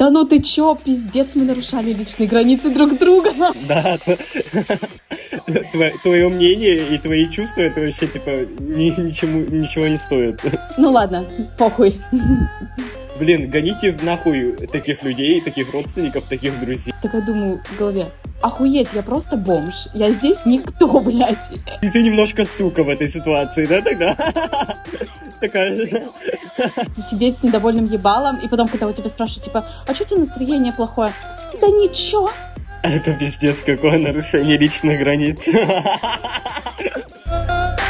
Да ну ты чё, пиздец, мы нарушали личные границы друг друга. Да, твое мнение и твои чувства, это вообще, типа, ничему, ничего не стоит. Ну ладно, похуй. Блин, гоните нахуй таких людей, таких родственников, таких друзей. Так я думаю в голове, охуеть, я просто бомж. Я здесь никто, блядь. И ты немножко сука в этой ситуации, да, тогда? Такая... Сидеть с недовольным ебалом, и потом, когда у тебя спрашивают, типа, а что у тебя настроение плохое? Да ничего. Это пиздец, какое нарушение личных границ.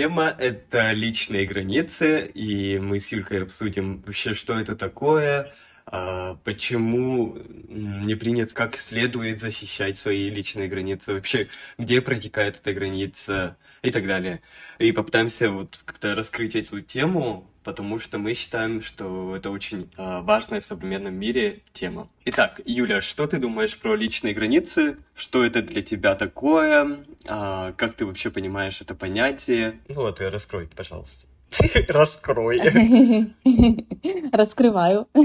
Тема — это личные границы, и мы с Юлькой обсудим вообще, что это такое, а, почему не принято как следует защищать свои личные границы, вообще где протекает эта граница и так далее. И попытаемся вот как-то раскрыть эту тему, потому что мы считаем, что это очень э, важная в современном мире тема. Итак, Юля, что ты думаешь про личные границы? Что это для тебя такое? Э, как ты вообще понимаешь это понятие? Ну вот, раскрой, пожалуйста. Раскрой. Раскрываю.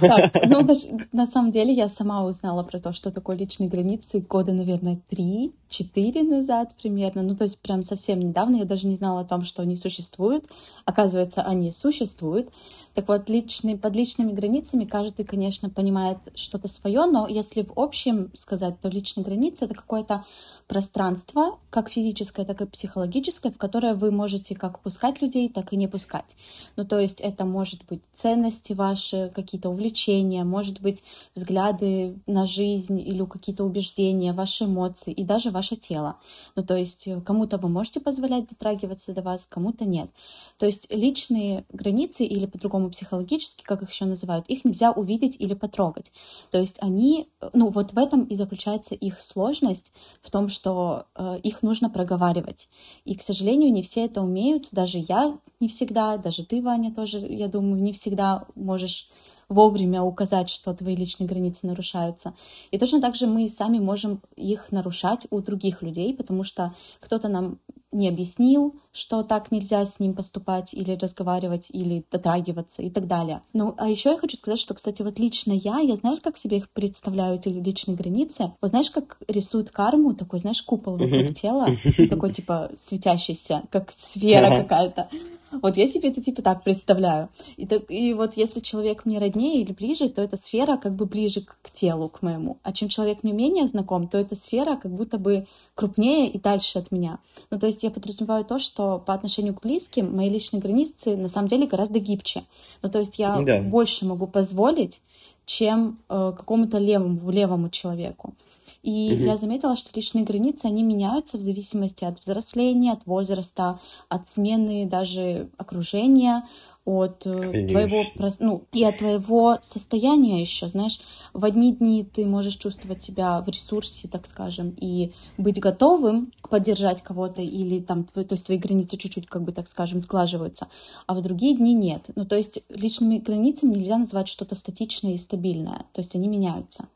Так, ну, на самом деле я сама узнала про то, что такое личные границы года, наверное, три-четыре назад примерно. Ну, то есть прям совсем недавно я даже не знала о том, что они существуют. Оказывается, они существуют. Так вот, личный, под личными границами каждый, конечно, понимает что-то свое, но если в общем сказать, то личные границы — это какое-то пространство, как физическое, так и психологическое, в которое вы можете как пускать людей, так и не пускать. Ну, то есть это может быть ценности ваши, какие-то увлечения, может быть взгляды на жизнь или какие-то убеждения, ваши эмоции и даже ваше тело. Ну, то есть кому-то вы можете позволять дотрагиваться до вас, кому-то нет. То есть личные границы или по-другому психологически, как их еще называют, их нельзя увидеть или потрогать. То есть они, ну вот в этом и заключается их сложность, в том, что э, их нужно проговаривать. И, к сожалению, не все это умеют, даже я не всегда, даже ты, Ваня, тоже, я думаю, не всегда можешь вовремя указать, что твои личные границы нарушаются. И точно так же мы сами можем их нарушать у других людей, потому что кто-то нам не объяснил, что так нельзя с ним поступать или разговаривать, или дотрагиваться и так далее. Ну, а еще я хочу сказать, что, кстати, вот лично я, я знаешь, как себе их представляю, эти личные границы? Вот знаешь, как рисуют карму, такой, знаешь, купол вокруг тела, такой, типа, светящийся, как сфера какая-то. Вот я себе это типа так представляю. И, так, и вот если человек мне роднее или ближе, то эта сфера как бы ближе к, к телу, к моему. А чем человек мне менее знаком, то эта сфера как будто бы крупнее и дальше от меня. Ну, то есть я подразумеваю то, что по отношению к близким мои личные границы на самом деле гораздо гибче. Ну, то есть я да. больше могу позволить, чем э, какому-то левому, левому человеку. И угу. я заметила, что личные границы, они меняются в зависимости от взросления, от возраста, от смены даже окружения, от э, Конечно. твоего, ну, и от твоего состояния еще, знаешь, в одни дни ты можешь чувствовать себя в ресурсе, так скажем, и быть готовым поддержать кого-то, или там, то есть твои границы чуть-чуть, как бы, так скажем, сглаживаются, а в другие дни нет. Ну, то есть личными границами нельзя назвать что-то статичное и стабильное, то есть они меняются.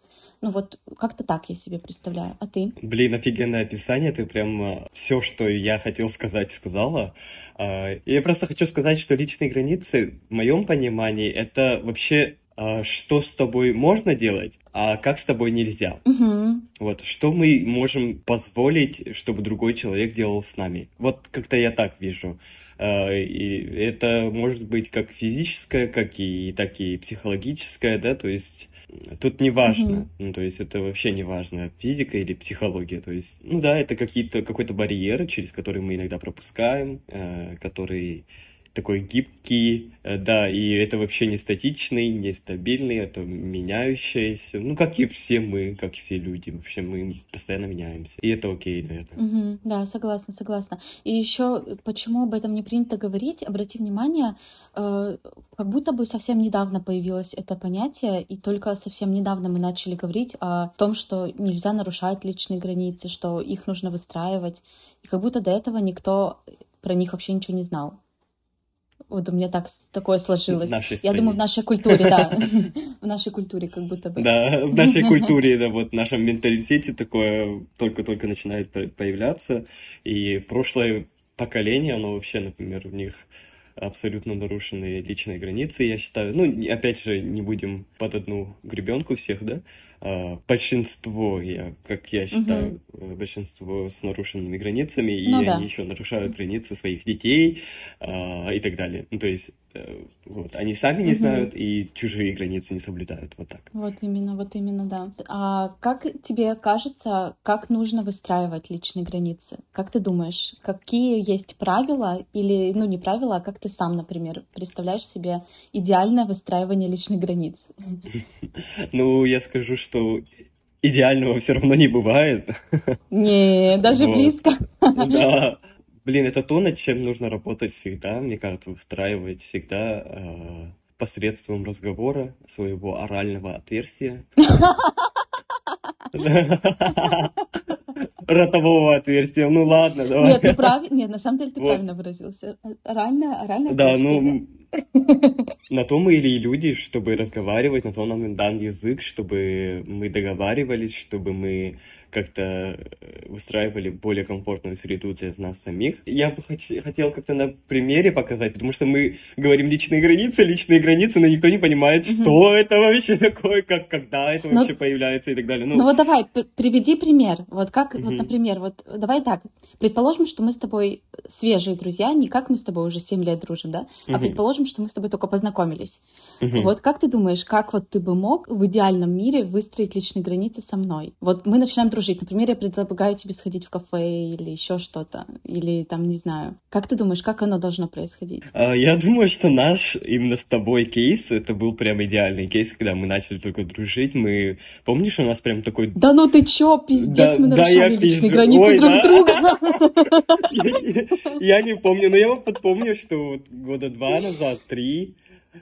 Ну вот как-то так я себе представляю. А ты? Блин, офигенное описание. Ты прям а, все, что я хотел сказать, сказала. А, я просто хочу сказать, что личные границы, в моем понимании, это вообще а, что с тобой можно делать, а как с тобой нельзя. Угу. Вот, что мы можем позволить, чтобы другой человек делал с нами. Вот как-то я так вижу. И это может быть как физическое, как и так и психологическое, да, то есть Тут не важно, mm-hmm. ну, то есть это вообще не важно, физика или психология, то есть, ну да, это какие-то, какой-то барьер, через который мы иногда пропускаем, э, который такой гибкий, э, да, и это вообще не статичный, не стабильный, это меняющееся, ну, как и все мы, как все люди, вообще мы постоянно меняемся, и это окей, наверное. Угу, да, согласна, согласна. И еще, почему об этом не принято говорить, обрати внимание, э, как будто бы совсем недавно появилось это понятие, и только совсем недавно мы начали говорить о том, что нельзя нарушать личные границы, что их нужно выстраивать, и как будто до этого никто про них вообще ничего не знал. Вот у меня так, такое сложилось. Я думаю, в нашей культуре, да. В нашей культуре как будто бы. Да, в нашей культуре, да, вот в нашем менталитете такое только-только начинает появляться. И прошлое поколение, оно вообще, например, у них абсолютно нарушенные личные границы, я считаю. Ну, опять же, не будем под одну гребенку всех, да? А, большинство, я, как я считаю, угу. большинство с нарушенными границами, ну, и да. они еще нарушают границы своих детей а, и так далее. Ну, то есть Э, вот, они сами не угу. знают и чужие границы не соблюдают. Вот так. Вот именно, вот именно, да. А как тебе кажется, как нужно выстраивать личные границы? Как ты думаешь, какие есть правила или, ну, не правила, а как ты сам, например, представляешь себе идеальное выстраивание личных границ? Ну, я скажу, что идеального все равно не бывает. Не, даже близко. Да. Блин, это то, над чем нужно работать всегда, мне кажется, выстраивать всегда э, посредством разговора своего орального отверстия. Ротового отверстия. Ну ладно, давай. Нет, ну прав... Нет, на самом деле ты правильно выразился. Оральное, оральное Да, ну, на то мы или люди, чтобы разговаривать, на то нам дан язык, чтобы мы договаривались, чтобы мы как-то э, выстраивали более комфортную среду для нас самих. Я бы хотел как-то на примере показать, потому что мы говорим личные границы, личные границы, но никто не понимает, угу. что это вообще такое, как, когда это но, вообще появляется и так далее. Ну, ну вот давай, приведи пример. Вот как, угу. вот, например, вот давай так. Предположим, что мы с тобой свежие друзья, не как мы с тобой уже 7 лет дружим, да, угу. а предположим, что мы с тобой только познакомились. Угу. Вот как ты думаешь, как вот ты бы мог в идеальном мире выстроить личные границы со мной? Вот мы начинаем дружить дружить. Например, я предлагаю тебе сходить в кафе или еще что-то, или там, не знаю. Как ты думаешь, как оно должно происходить? А, я думаю, что наш именно с тобой кейс, это был прям идеальный кейс, когда мы начали только дружить. Мы, помнишь, у нас прям такой... Да ну ты чё, пиздец, да, мы нарушали да, личные границы Ой, друг да? друга. Я не помню, но я вот подпомню, что года два назад, три...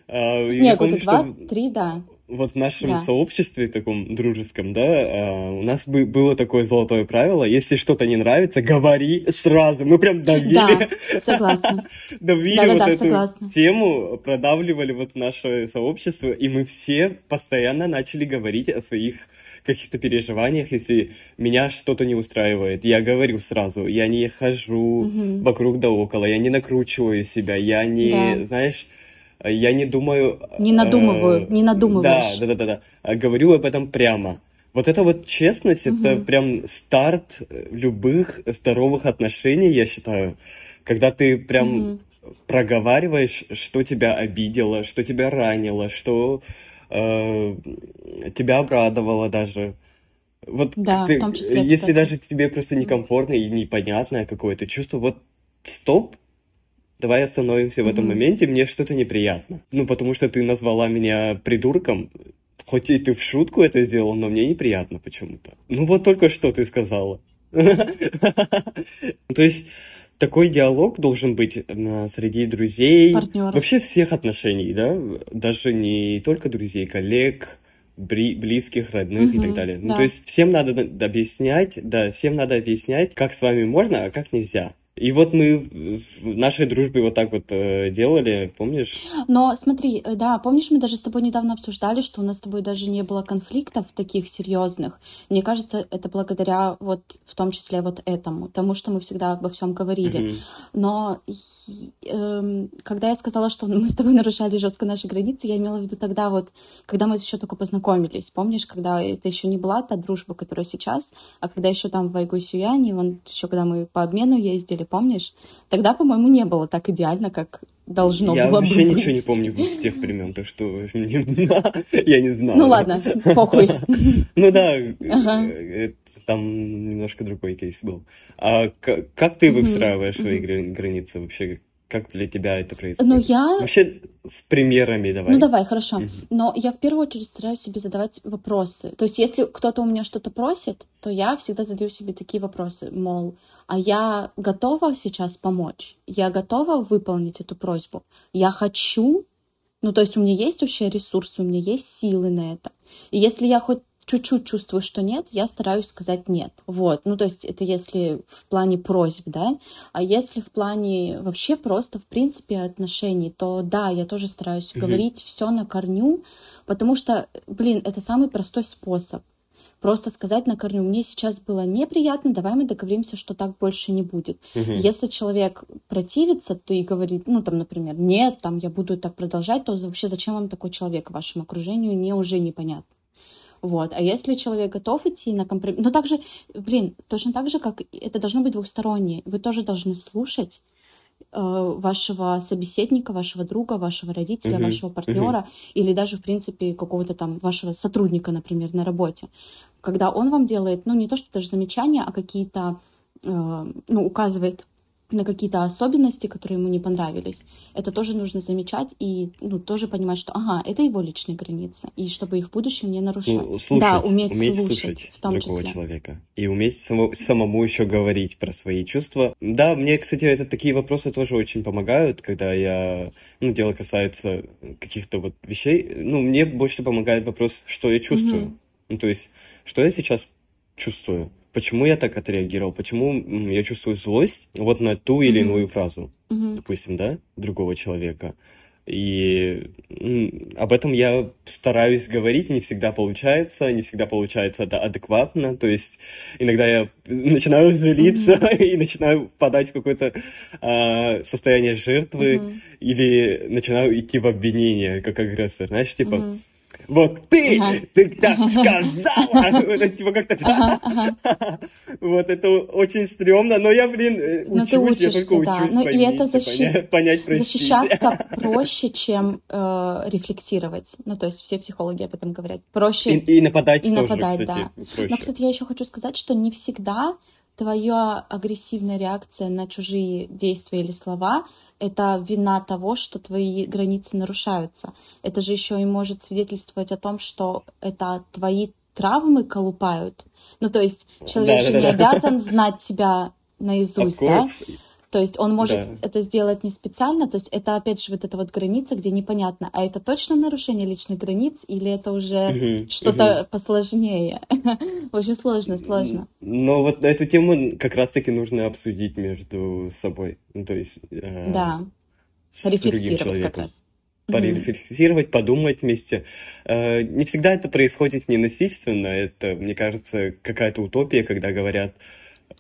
А, не, года два, три, да вот в нашем да. сообществе таком дружеском, да, а, у нас бы было такое золотое правило, если что-то не нравится, говори сразу. Мы прям давили. Да, согласна. давили да, вот да, эту согласна. тему, продавливали вот наше сообщество, и мы все постоянно начали говорить о своих каких-то переживаниях, если меня что-то не устраивает, я говорю сразу, я не хожу угу. вокруг да около, я не накручиваю себя, я не, да. знаешь, я не думаю... Не надумываю, э, не надумываешь. Да, да, да, да, да. Говорю об этом прямо. Вот эта вот честность, угу. это прям старт любых здоровых отношений, я считаю. Когда ты прям угу. проговариваешь, что тебя обидело, что тебя ранило, что э, тебя обрадовало даже. Вот да, ты, в том числе, если кстати. даже тебе просто некомфортно и непонятное какое-то чувство, вот стоп, давай остановимся в этом моменте, мне что-то неприятно. Ну, потому что ты назвала меня придурком, хоть и ты в шутку это сделал, но мне неприятно почему-то. Ну, вот только что ты сказала. То есть такой диалог должен быть среди друзей, Партнеров. вообще всех отношений, да, даже не только друзей, коллег, близких, родных угу, и так далее. Да. Ну, то есть всем надо объяснять, да, всем надо объяснять, как с вами можно, а как нельзя. И вот мы в нашей дружбе вот так вот э, делали, помнишь? Но смотри, э, да, помнишь, мы даже с тобой недавно обсуждали, что у нас с тобой даже не было конфликтов таких серьезных. Мне кажется, это благодаря вот в том числе вот этому, тому, что мы всегда обо всем говорили. Угу. Но э, когда я сказала, что мы с тобой нарушали жестко наши границы, я имела в виду тогда вот, когда мы еще только познакомились. Помнишь, когда это еще не была та дружба, которая сейчас, а когда еще там в Вайгуйсюяне, вон еще когда мы по обмену ездили, помнишь? Тогда, по-моему, не было так идеально, как должно я было бы Я вообще ничего не помню с тех времен, так что я не знаю. Ну ладно, похуй. Ну да, там немножко другой кейс был. А как ты выстраиваешь свои границы вообще? Как для тебя это происходит? Ну, я... Вообще, с примерами давай. Ну, давай, хорошо. Угу. Но я в первую очередь стараюсь себе задавать вопросы. То есть, если кто-то у меня что-то просит, то я всегда задаю себе такие вопросы, мол, а я готова сейчас помочь? Я готова выполнить эту просьбу? Я хочу? Ну, то есть, у меня есть вообще ресурсы, у меня есть силы на это. И если я хоть чуть-чуть чувствую, что нет, я стараюсь сказать нет. Вот, ну то есть это если в плане просьб, да, а если в плане вообще просто в принципе отношений, то да, я тоже стараюсь угу. говорить все на корню, потому что, блин, это самый простой способ. Просто сказать на корню, мне сейчас было неприятно, давай мы договоримся, что так больше не будет. Угу. Если человек противится, то и говорит, ну там, например, нет, там я буду так продолжать, то вообще зачем вам такой человек в вашем окружении, мне уже непонятно. Вот. А если человек готов идти на компромисс... Ну, также, блин, точно так же, как это должно быть двухстороннее. Вы тоже должны слушать э, вашего собеседника, вашего друга, вашего родителя, uh-huh. вашего партнера uh-huh. или даже, в принципе, какого-то там вашего сотрудника, например, на работе. Когда он вам делает, ну, не то, что даже замечания, а какие-то, э, ну, указывает на какие-то особенности, которые ему не понравились, это тоже нужно замечать и ну, тоже понимать, что ага, это его личные границы, и чтобы их в будущем не нарушать. Ну, слушать, да, уметь, уметь слушать, слушать в том другого числе. человека. И уметь само, самому еще говорить про свои чувства. Да, мне, кстати, это такие вопросы тоже очень помогают, когда я, ну, дело касается каких-то вот вещей. Ну, мне больше помогает вопрос, что я чувствую. Угу. Ну, то есть, что я сейчас чувствую почему я так отреагировал, почему я чувствую злость вот на ту или иную mm-hmm. фразу, mm-hmm. допустим, да, другого человека. И об этом я стараюсь говорить, не всегда получается, не всегда получается это адекватно, то есть иногда я начинаю злиться mm-hmm. и начинаю впадать в какое-то а, состояние жертвы mm-hmm. или начинаю идти в обвинение как агрессор, знаешь, типа... Mm-hmm вот ты, ага. ты так сказала, это типа как-то, вот это очень стрёмно, но я, блин, э, учусь, я только да. учусь, ну, и это понять, защищаться проще, чем э, рефлексировать, ну то есть все психологи об этом говорят, проще и, нападать тоже, кстати. Но, кстати, я еще хочу сказать, что не всегда твоя агрессивная реакция на чужие действия или слова это вина того, что твои границы нарушаются. Это же еще и может свидетельствовать о том, что это твои травмы колупают. Ну, то есть человек да, же да, не да. обязан знать тебя наизусть, да? То есть он может да. это сделать не специально, то есть это опять же вот эта вот граница, где непонятно, а это точно нарушение личных границ или это уже угу, что-то угу. посложнее? Очень сложно, сложно. Но вот эту тему как раз-таки нужно обсудить между собой, ну то есть э, да, рефлексировать как раз порефлексировать, подумать вместе. Э, не всегда это происходит ненасильственно, это, мне кажется, какая-то утопия, когда говорят,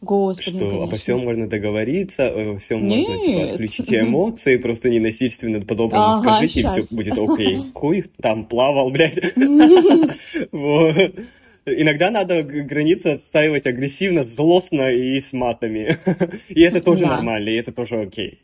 Господи, что конечно. обо всем можно договориться, обо всем можно типа, отключить эмоции, просто не насильственно по-доброму ага, скажите, сейчас. и все будет окей. Хуй там плавал, блядь. Иногда надо границы отстаивать агрессивно, злостно и с матами. И это тоже нормально, и это тоже окей.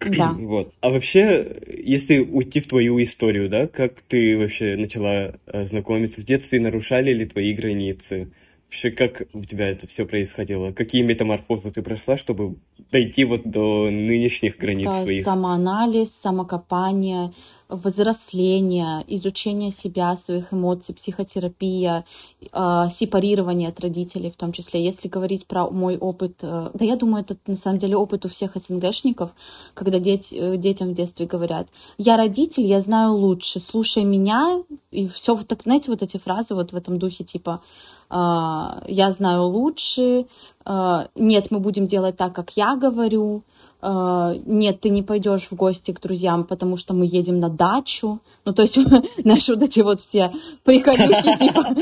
Да. Вот. А вообще, если уйти в твою историю, да, как ты вообще начала э, знакомиться в детстве, нарушали ли твои границы? Вообще, как у тебя это все происходило? Какие метаморфозы ты прошла, чтобы дойти вот до нынешних границ это своих? Самоанализ, самокопание, взросление, изучение себя, своих эмоций, психотерапия, э, сепарирование от родителей в том числе. Если говорить про мой опыт, э, да я думаю, это на самом деле опыт у всех СНГшников, когда дети, э, детям в детстве говорят, я родитель, я знаю лучше, слушай меня, и все вот так, знаете, вот эти фразы вот в этом духе, типа, а, я знаю лучше, а, нет, мы будем делать так, как я говорю, нет, ты не пойдешь в гости к друзьям, потому что мы едем на дачу. Ну, то есть, наши вот эти вот все приколюхи, типа...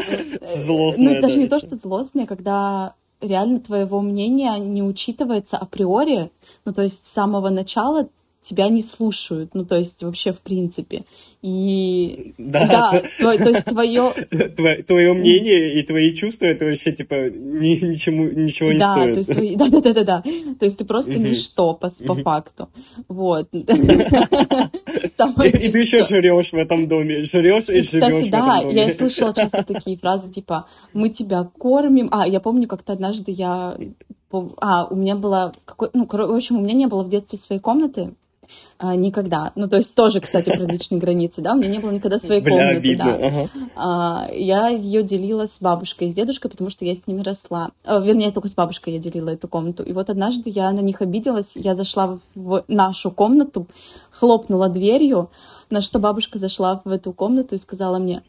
Ну, даже не то, что злостные, когда реально твоего мнения не учитывается априори. Ну, то есть, с самого начала тебя не слушают, ну, то есть вообще в принципе. И да, да то, то есть твое... Твое, твое мнение и твои чувства, это вообще, типа, ни, ничему, ничего не да, стоит. То есть твои... Да, да, да, да, да. То есть ты просто ничто по, по факту. Вот. И ты еще жрешь в этом доме, жрешь и живешь Кстати, да, я слышала часто такие фразы, типа, мы тебя кормим. А, я помню, как-то однажды я А, у меня была... Какой... Ну, в общем, у меня не было в детстве своей комнаты. А, никогда. Ну, то есть тоже, кстати, про личные границы, да, у меня не было никогда своей Бля, комнаты, обидно. да. Ага. А, я ее делила с бабушкой и с дедушкой, потому что я с ними росла. А, вернее, только с бабушкой я делила эту комнату. И вот однажды я на них обиделась, я зашла в нашу комнату, хлопнула дверью, на что бабушка зашла в эту комнату и сказала мне,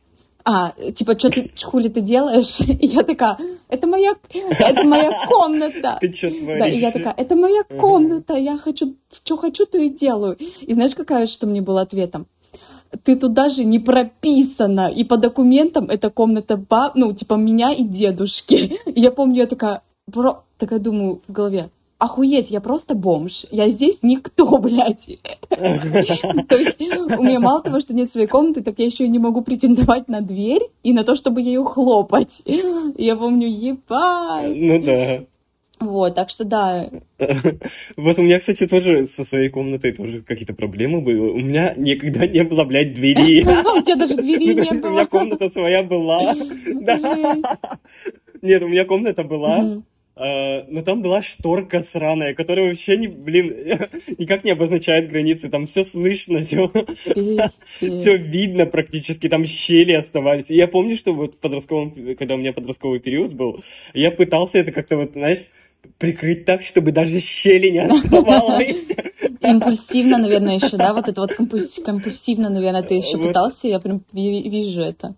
а, типа, что ты, хули ты делаешь? И я такая, это моя, это моя комната. Ты что творишь? Да, и я такая, это моя комната, я хочу, что хочу, то и делаю. И знаешь, какая, что мне было ответом? Ты тут даже не прописана, и по документам эта комната, баб, ну, типа, меня и дедушки. И я помню, я такая, про... такая думаю в голове, охуеть, я просто бомж. Я здесь никто, блядь. То есть у меня мало того, что нет своей комнаты, так я еще и не могу претендовать на дверь и на то, чтобы ее хлопать. Я помню, ебать. Ну да. Вот, так что да. Вот у меня, кстати, тоже со своей комнатой тоже какие-то проблемы были. У меня никогда не было, блядь, двери. У тебя даже двери не было. У меня комната своя была. Нет, у меня комната была. Uh, но там была шторка сраная, которая вообще не, блин, никак не обозначает границы. Там все слышно, все, все видно практически, там щели оставались. И я помню, что вот в подростковом, когда у меня подростковый период был, я пытался это как-то вот, знаешь, прикрыть так, чтобы даже щели не оставалось. Импульсивно, наверное, еще, да? Вот это вот компульсивно, наверное, ты еще пытался, я прям вижу это.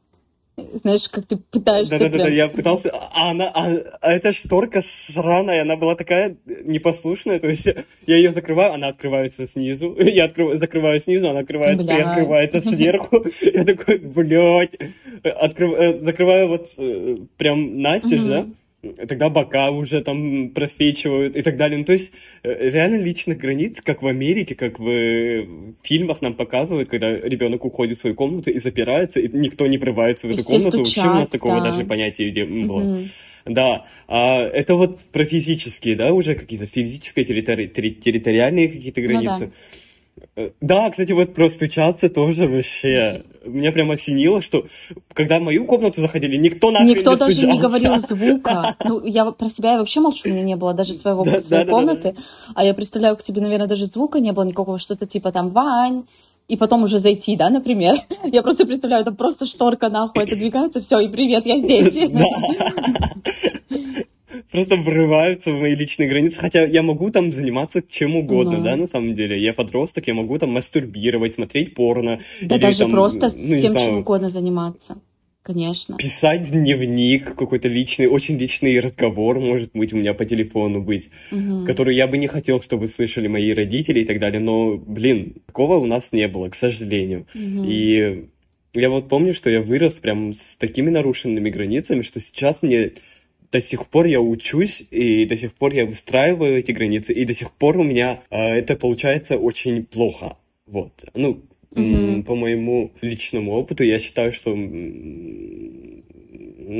Знаешь, как ты пытаешься Да-да-да, прям... я пытался... А, она, а, а эта шторка сраная, она была такая непослушная, то есть я ее закрываю, она открывается снизу, я открываю, закрываю снизу, она открывает, и открывается сверху. Я такой, блядь, открыв... Э, закрываю вот э, прям настежь, да? Тогда бока уже там просвечивают и так далее. Ну, то есть э, реально личных границ, как в Америке, как в фильмах нам показывают, когда ребенок уходит в свою комнату и запирается, и никто не врывается в эту комнату. Стучат, Вообще у нас такого да. даже понятия не было. Угу. Да, а это вот про физические, да, уже какие-то физические территори- территориальные какие-то границы. Ну, да. Э, да, кстати, вот простучаться тоже вообще. Меня прям осенило, что когда в мою комнату заходили, никто нахрен Никто не даже стучался. не говорил звука. Ну, я про себя я вообще молчу, у меня не было даже своего, да, своей да, комнаты. Да. А я представляю, к тебе, наверное, даже звука не было никакого, что-то типа там «Вань», и потом уже зайти, да, например. Я просто представляю, это просто шторка нахуй отодвигается, все, и привет, я здесь. просто врываются в мои личные границы, хотя я могу там заниматься чем угодно, ну. да, на самом деле. Я подросток, я могу там мастурбировать, смотреть порно. Да или, даже там, просто ну, всем чем угодно заниматься. Конечно. Писать дневник, какой-то личный, очень личный разговор, может быть, у меня по телефону быть, угу. который я бы не хотел, чтобы слышали мои родители и так далее. Но, блин, такого у нас не было, к сожалению. Угу. И я вот помню, что я вырос прям с такими нарушенными границами, что сейчас мне до сих пор я учусь, и до сих пор я выстраиваю эти границы, и до сих пор у меня э, это получается очень плохо. Вот. Ну, mm-hmm. по моему личному опыту, я считаю, что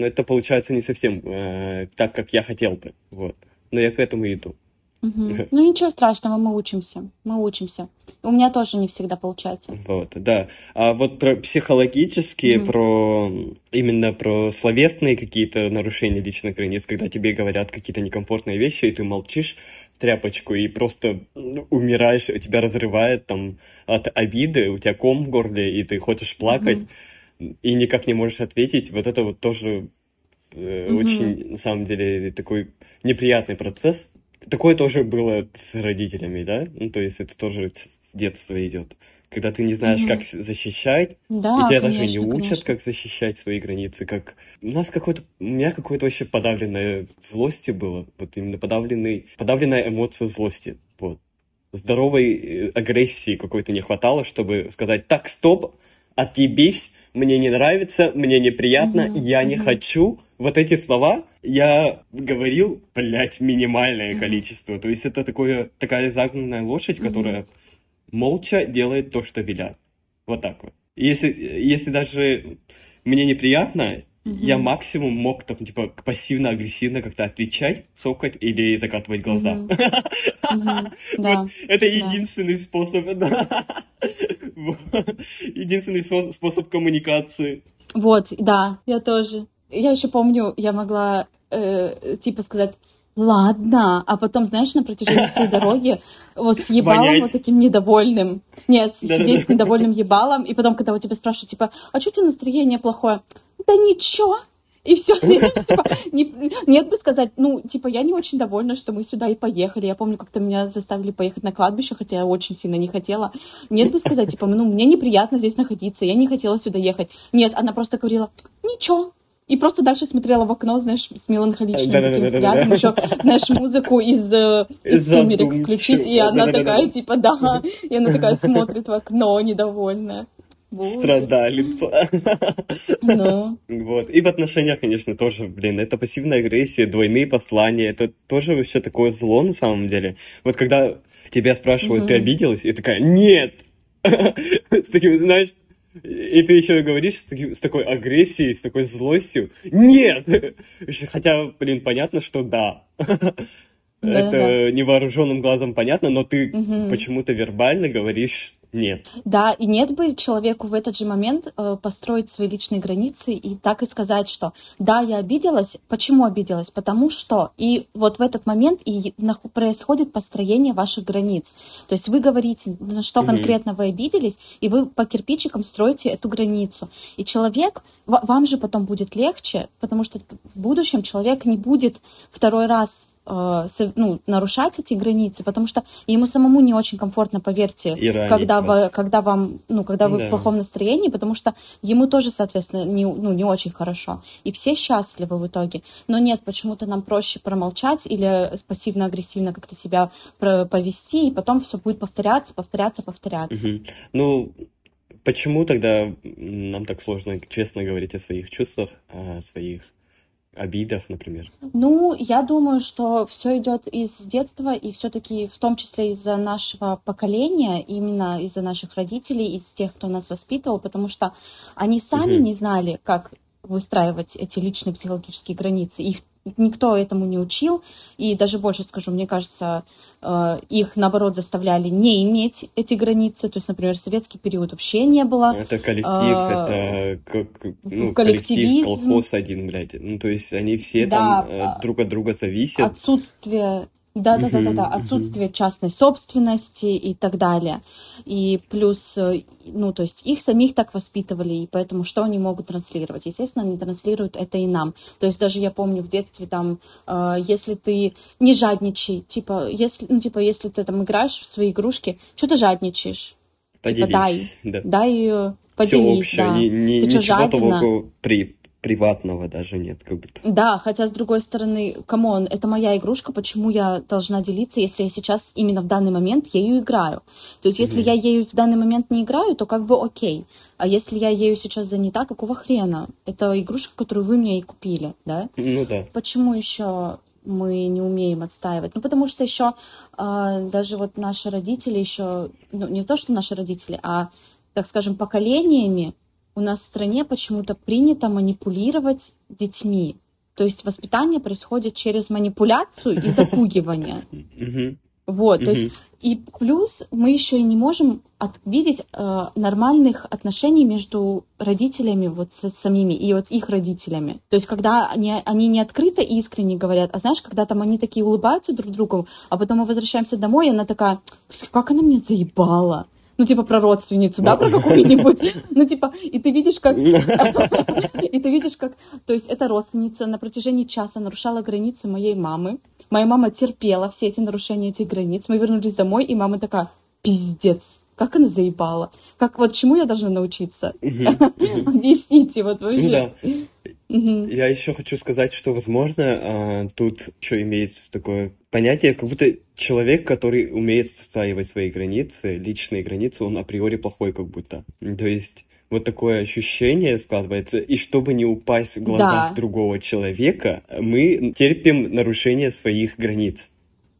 это получается не совсем э, так, как я хотел бы. Вот. Но я к этому иду. Угу. Ну ничего страшного, мы учимся, мы учимся. У меня тоже не всегда получается. Вот, да. А вот про психологические, угу. про именно про словесные какие-то нарушения личных границ, когда тебе говорят какие-то некомфортные вещи, и ты молчишь тряпочку и просто умираешь, тебя разрывает там от обиды, у тебя ком в горле, и ты хочешь плакать, угу. и никак не можешь ответить. Вот это вот тоже угу. очень, на самом деле, такой неприятный процесс. Такое тоже было с родителями, да? Ну, то есть это тоже с детства идет. Когда ты не знаешь, mm-hmm. как защищать, да, и тебя конечно, даже не учат, конечно. как защищать свои границы, как... У нас какой-то... У меня какое-то вообще подавленное злости было. Вот именно подавленный... подавленная эмоция злости. Вот. Здоровой э, агрессии какой-то не хватало, чтобы сказать, так, стоп, отъебись, мне не нравится, мне неприятно, mm-hmm. я mm-hmm. не хочу. Вот эти слова я говорил, блядь, минимальное mm-hmm. количество. То есть это такое, такая загнанная лошадь, mm-hmm. которая молча делает то, что велят. Вот так вот. Если, если даже мне неприятно, Mm-hmm. Я максимум мог там, типа, пассивно-агрессивно как-то отвечать, цокать или закатывать глаза. Это единственный способ, Единственный способ коммуникации. Вот, да, я тоже. Я еще помню, я могла, э, типа, сказать, ладно. А потом, знаешь, на протяжении всей дороги вот с ебалом Вонять. вот таким недовольным. Нет, Да-да-да. сидеть с недовольным ебалом. И потом, когда у тебя спрашивают, типа, а что у тебя настроение плохое? Да ничего. И все, типа, не- нет бы сказать, ну, типа, я не очень довольна, что мы сюда и поехали. Я помню, как-то меня заставили поехать на кладбище, хотя я очень сильно не хотела. Нет бы сказать, типа, ну, мне неприятно здесь находиться, я не хотела сюда ехать. Нет, она просто говорила, ничего. И просто дальше смотрела в окно, знаешь, с меланхоличным таким Да-да-да-да-да. взглядом, еще, знаешь, музыку из, э, из сумерек включить, и она такая, типа, да, и она такая смотрит в окно, недовольная. Боже. Страдалица. Ну, Вот. И в отношениях, конечно, тоже, блин, это пассивная агрессия, двойные послания, это тоже вообще такое зло на самом деле. Вот когда тебя спрашивают, ты Мгм. обиделась, и такая, нет! С таким, знаешь, и ты еще говоришь с, таким- с такой агрессией, с такой злостью, нет! Хотя, блин, понятно, что да. Это невооруженным глазом понятно, но ты почему-то вербально говоришь нет. Да, и нет бы человеку в этот же момент э, построить свои личные границы и так и сказать, что да, я обиделась. Почему обиделась? Потому что. И вот в этот момент и происходит построение ваших границ. То есть вы говорите, на что конкретно вы обиделись, и вы по кирпичикам строите эту границу. И человек, ва- вам же потом будет легче, потому что в будущем человек не будет второй раз ну, нарушать эти границы, потому что ему самому не очень комфортно, поверьте, И ранить когда, вас. вы, когда вам, ну, когда вы Да. в плохом настроении, потому что ему тоже, соответственно, не, ну, не очень хорошо. И все счастливы в итоге. Но нет, почему-то нам проще промолчать или пассивно-агрессивно как-то себя повести, и потом все будет повторяться, повторяться, повторяться. Мгм. Ну, почему тогда нам так сложно честно говорить о своих чувствах, о своих обидах, например? Ну, я думаю, что все идет из детства, и все-таки в том числе из-за нашего поколения, именно из-за наших родителей, из тех, кто нас воспитывал, потому что они сами Мгм. не знали, как выстраивать эти личные психологические границы. Их никто этому не учил, и даже больше скажу, мне кажется, э, их наоборот заставляли не иметь эти границы. То есть, например, советский период вообще не было. Это коллектив, А, это как, ну, коллектив, коллективизм. колхоз один, блядь. Ну, то есть они все Да, там э, а- друг от друга зависят. отсутствие да, да, да, да, да, отсутствие частной собственности и так далее. И плюс, э, ну, то есть их самих так воспитывали, и поэтому что они могут транслировать? Естественно, они транслируют это и нам. То есть даже я помню в детстве там, э, если ты не жадничай, типа, если, ну, типа, если ты там играешь в свои игрушки, что ты жадничаешь? Типа, дай, Поделись. Да. дай ее, Все поделись, общее, да. ни- ни- Ты ничего жадина? того при, приватного даже нет, как будто. Да, хотя с другой стороны, come on, это моя игрушка, почему я должна делиться, если я сейчас именно в данный момент ею играю? То есть, если Мгм. я ею в данный момент не играю, то как бы окей. А если я ею сейчас занята, какого хрена? Это игрушка, которую вы мне и купили, да? Ну да. Почему еще мы не умеем отстаивать? Ну, потому что еще даже вот наши родители еще, ну, не то, что наши родители, а, так скажем, поколениями у нас в стране почему-то принято манипулировать детьми. То есть воспитание происходит через манипуляцию и запугивание. Вот, то есть и плюс мы еще и не можем видеть э, нормальных отношений между родителями вот с самими и вот их родителями. То есть когда они, они не открыто и искренне говорят, а знаешь, когда там они такие улыбаются друг другу, а потом мы возвращаемся домой, и она такая, «Блин, как она меня заебала. Ну, типа, про родственницу, да, про какую-нибудь. Ну, типа, и ты видишь, как... И ты видишь, как... То есть эта родственница на протяжении часа нарушала границы моей мамы. Моя мама терпела все эти нарушения этих границ. Мы вернулись домой, и мама такая, пиздец, как она заебала. Как вот чему я должна научиться? Объясните вот вообще. Я еще хочу сказать, что, возможно, а, тут еще имеется такое понятие, как будто человек, который умеет отстаивать свои границы, личные границы, он априори плохой как будто. То есть вот такое ощущение складывается, и чтобы не упасть в глазах Да. другого человека, мы терпим нарушение своих границ.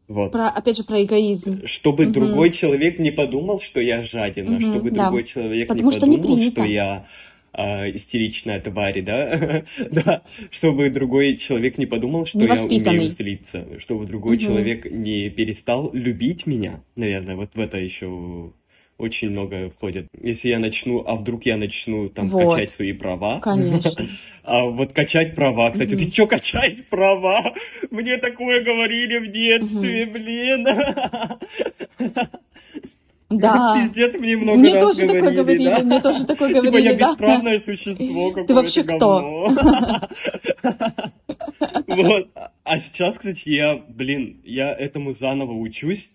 Вот. Про, опять же, про эгоизм. Чтобы Мгм. другой человек не подумал, что я жадина, Мгм, чтобы да. другой человек Потому не что не подумал, принято. что я а, истеричная тварь, да? да, чтобы другой человек не подумал, что я умею злиться, чтобы другой Мгм. человек не перестал любить меня, наверное, вот в это еще очень много входит. Если я начну, а вдруг я начну там Вот. качать свои права. Конечно. А вот качать права, кстати, Мгм. ты чё качать права? Мне такое говорили в детстве, блин. Да. Пиздец, мне много Мне раз тоже такое говорили, говорили, да? мне тоже такое Типа я говорили, да. бесправное существо какое-то вообще кто? Вот. А сейчас, кстати, я, блин, я этому заново учусь.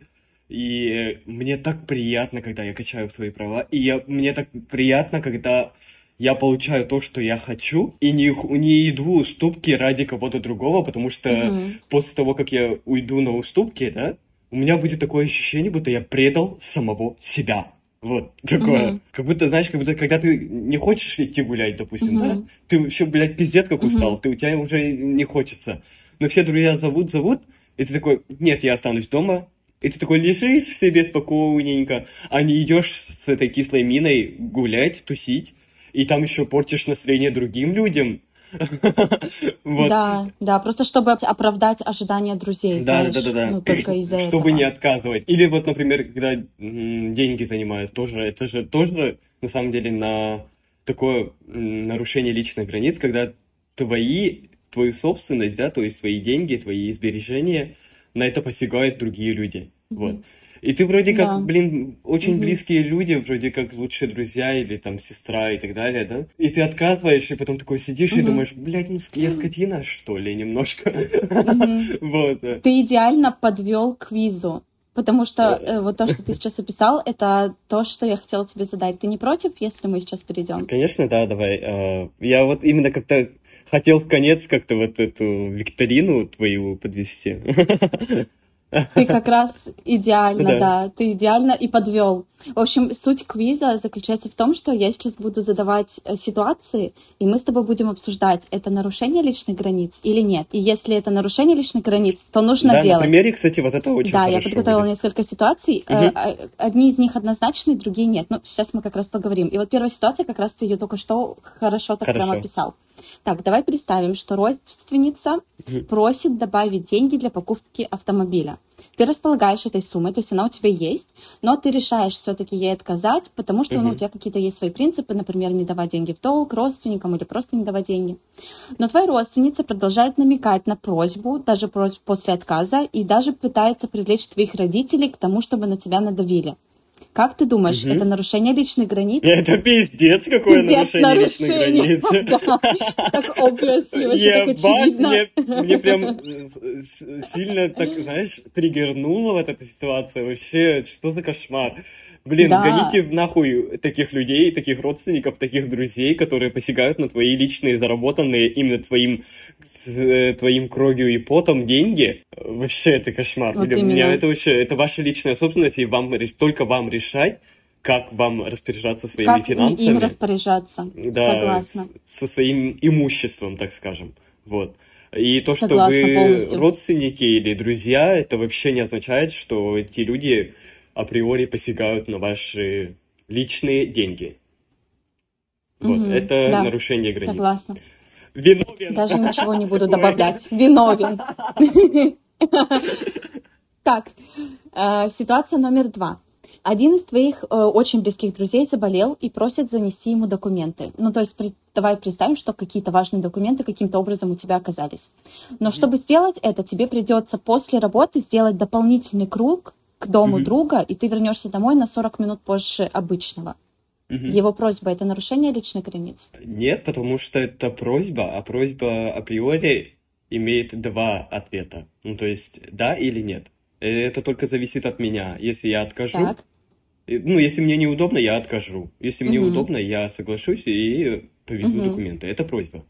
И мне так приятно, когда я качаю свои права. И я, мне так приятно, когда я получаю то, что я хочу, и не, не иду уступки ради кого-то другого, потому что Мгм. после того, как я уйду на уступки, да, у меня будет такое ощущение, будто я предал самого себя. Вот, такое. Мгм. Как будто, знаешь, как будто, когда ты не хочешь идти гулять, допустим, да, Мгм. ты вообще, блядь, пиздец как устал, Мгм. ты, у тебя уже не хочется. Но все друзья зовут, зовут, и ты такой, нет, я останусь дома. И ты такой лежишь себе спокойненько, а не идешь с этой кислой миной гулять, тусить, и там еще портишь настроение другим людям. Вот. Да, да, просто чтобы оправдать ожидания друзей, Да, знаешь, да, да, да. ну, только из-за Чтобы этого. не отказывать. Или вот, например, когда деньги занимают, тоже, это же тоже, на самом деле, на такое нарушение личных границ, когда твои, твою собственность, да, то есть твои деньги, твои сбережения, на это посягают другие люди. Вот. И ты вроде как, Да. блин, очень Мгм. близкие люди, вроде как лучшие друзья или там сестра и так далее, да? И ты отказываешь, и потом такой сидишь и Мгм. думаешь, блядь, ну я скотина, что ли, немножко. Вот. Ты идеально подвел к квизу. Потому что э, вот то, что ты сейчас описал, это то, что я хотела тебе задать. Ты не против, если мы сейчас перейдем? Конечно, да, давай. Э, Я вот именно как-то хотел в конец как-то вот эту викторину твою подвести. Ты как раз идеально, Да. да. ты идеально и подвел. В общем, суть квиза заключается в том, что я сейчас буду задавать э, ситуации, и мы с тобой будем обсуждать, это нарушение личных границ или нет. И если это нарушение личных границ, то нужно Да, на делать. примере, кстати, вот это очень да, я подготовила будет. несколько ситуаций. Э, Одни из них однозначные, другие нет. Ну, сейчас мы как раз поговорим. И вот первая ситуация, как раз ты ее только что хорошо так Хорошо. прям описал. Так, давай представим, что родственница Мгм. просит добавить деньги для покупки автомобиля. Ты располагаешь этой суммой, то есть она у тебя есть, но ты решаешь все-таки ей отказать, потому что ну, Мгм. у тебя какие-то есть свои принципы, например, не давать деньги в долг родственникам или просто не давать деньги. Но твоя родственница продолжает намекать на просьбу, даже после отказа, и даже пытается привлечь твоих родителей к тому, чтобы на тебя надавили. Как ты думаешь, Мгм. это нарушение личных границ? Это пиздец, какое Пиздец, нарушение личных нарушение. границ. Да. Так obviously, вообще так очевидно. мне, прям э, сильно так, знаешь, триггернула вот эта ситуация. Вообще, что за кошмар? Блин, Да. гоните нахуй таких людей, таких родственников, таких друзей, которые посягают на твои личные, заработанные именно твоим, с, э, твоим кровью и потом деньги. Вообще, это кошмар. Вот Для меня именно. это вообще, это ваша личная собственность, и вам, только вам решать, как вам распоряжаться своими Как финансами. им распоряжаться? Да, Согласна. с- со своим имуществом, так скажем. Вот. И то, что Согласна вы полностью. родственники или друзья, это вообще не означает, что эти люди априори посягают на ваши личные деньги. Вот, Мгм, это да, нарушение границ. Согласна. Виновен. Даже ничего не буду добавлять. Виновен. Так, э, ситуация номер два. Один из твоих э, очень близких друзей заболел и просит занести ему документы. Ну, то есть, при- давай представим, что какие-то важные документы каким-то образом у тебя оказались. Но чтобы сделать это, тебе придется после работы сделать дополнительный круг к дому Мгм. друга, и ты вернешься домой на 40 минут позже обычного. Его просьба это нарушение личных границ. Нет, потому что это просьба, а просьба априори имеет два ответа. Ну, то есть, да или нет. Это только зависит от меня. Если я откажу, Так. ну, если мне неудобно, я откажу. Если мне Мгм. удобно, я соглашусь и повезу Мгм. документы. Это просьба.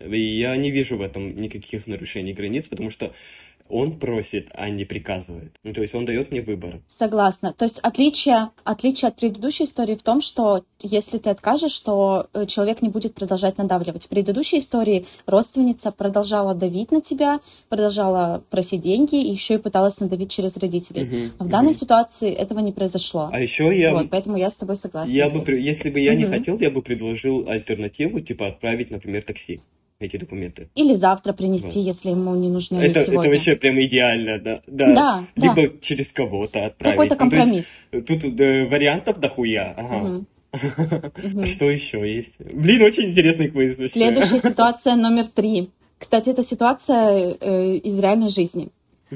И я не вижу в этом никаких нарушений границ, потому что он просит, а не приказывает. Ну, то есть он дает мне выбор. Согласна. То есть отличие, отличие от предыдущей истории в том, что если ты откажешь, то э, человек не будет продолжать надавливать. В предыдущей истории родственница продолжала давить на тебя, продолжала просить деньги и еще и пыталась надавить через родителей. Мгм, А в данной мгм. ситуации этого не произошло. А еще я, Вот, поэтому я с тобой согласна. я бы, здесь. если бы я не Мгм. хотел, я бы предложил альтернативу, типа отправить, например, такси. Эти документы. Или завтра принести, вот. если ему не нужны это, сегодня. Это вообще прям идеально, да. Да, да Либо да. через кого-то отправить. Какой-то компромисс. Ну, есть, тут э, вариантов дохуя. Ага. Угу. Что еще есть? Блин, очень интересный квиз. Следующая ситуация номер три. Кстати, это ситуация э, из реальной жизни.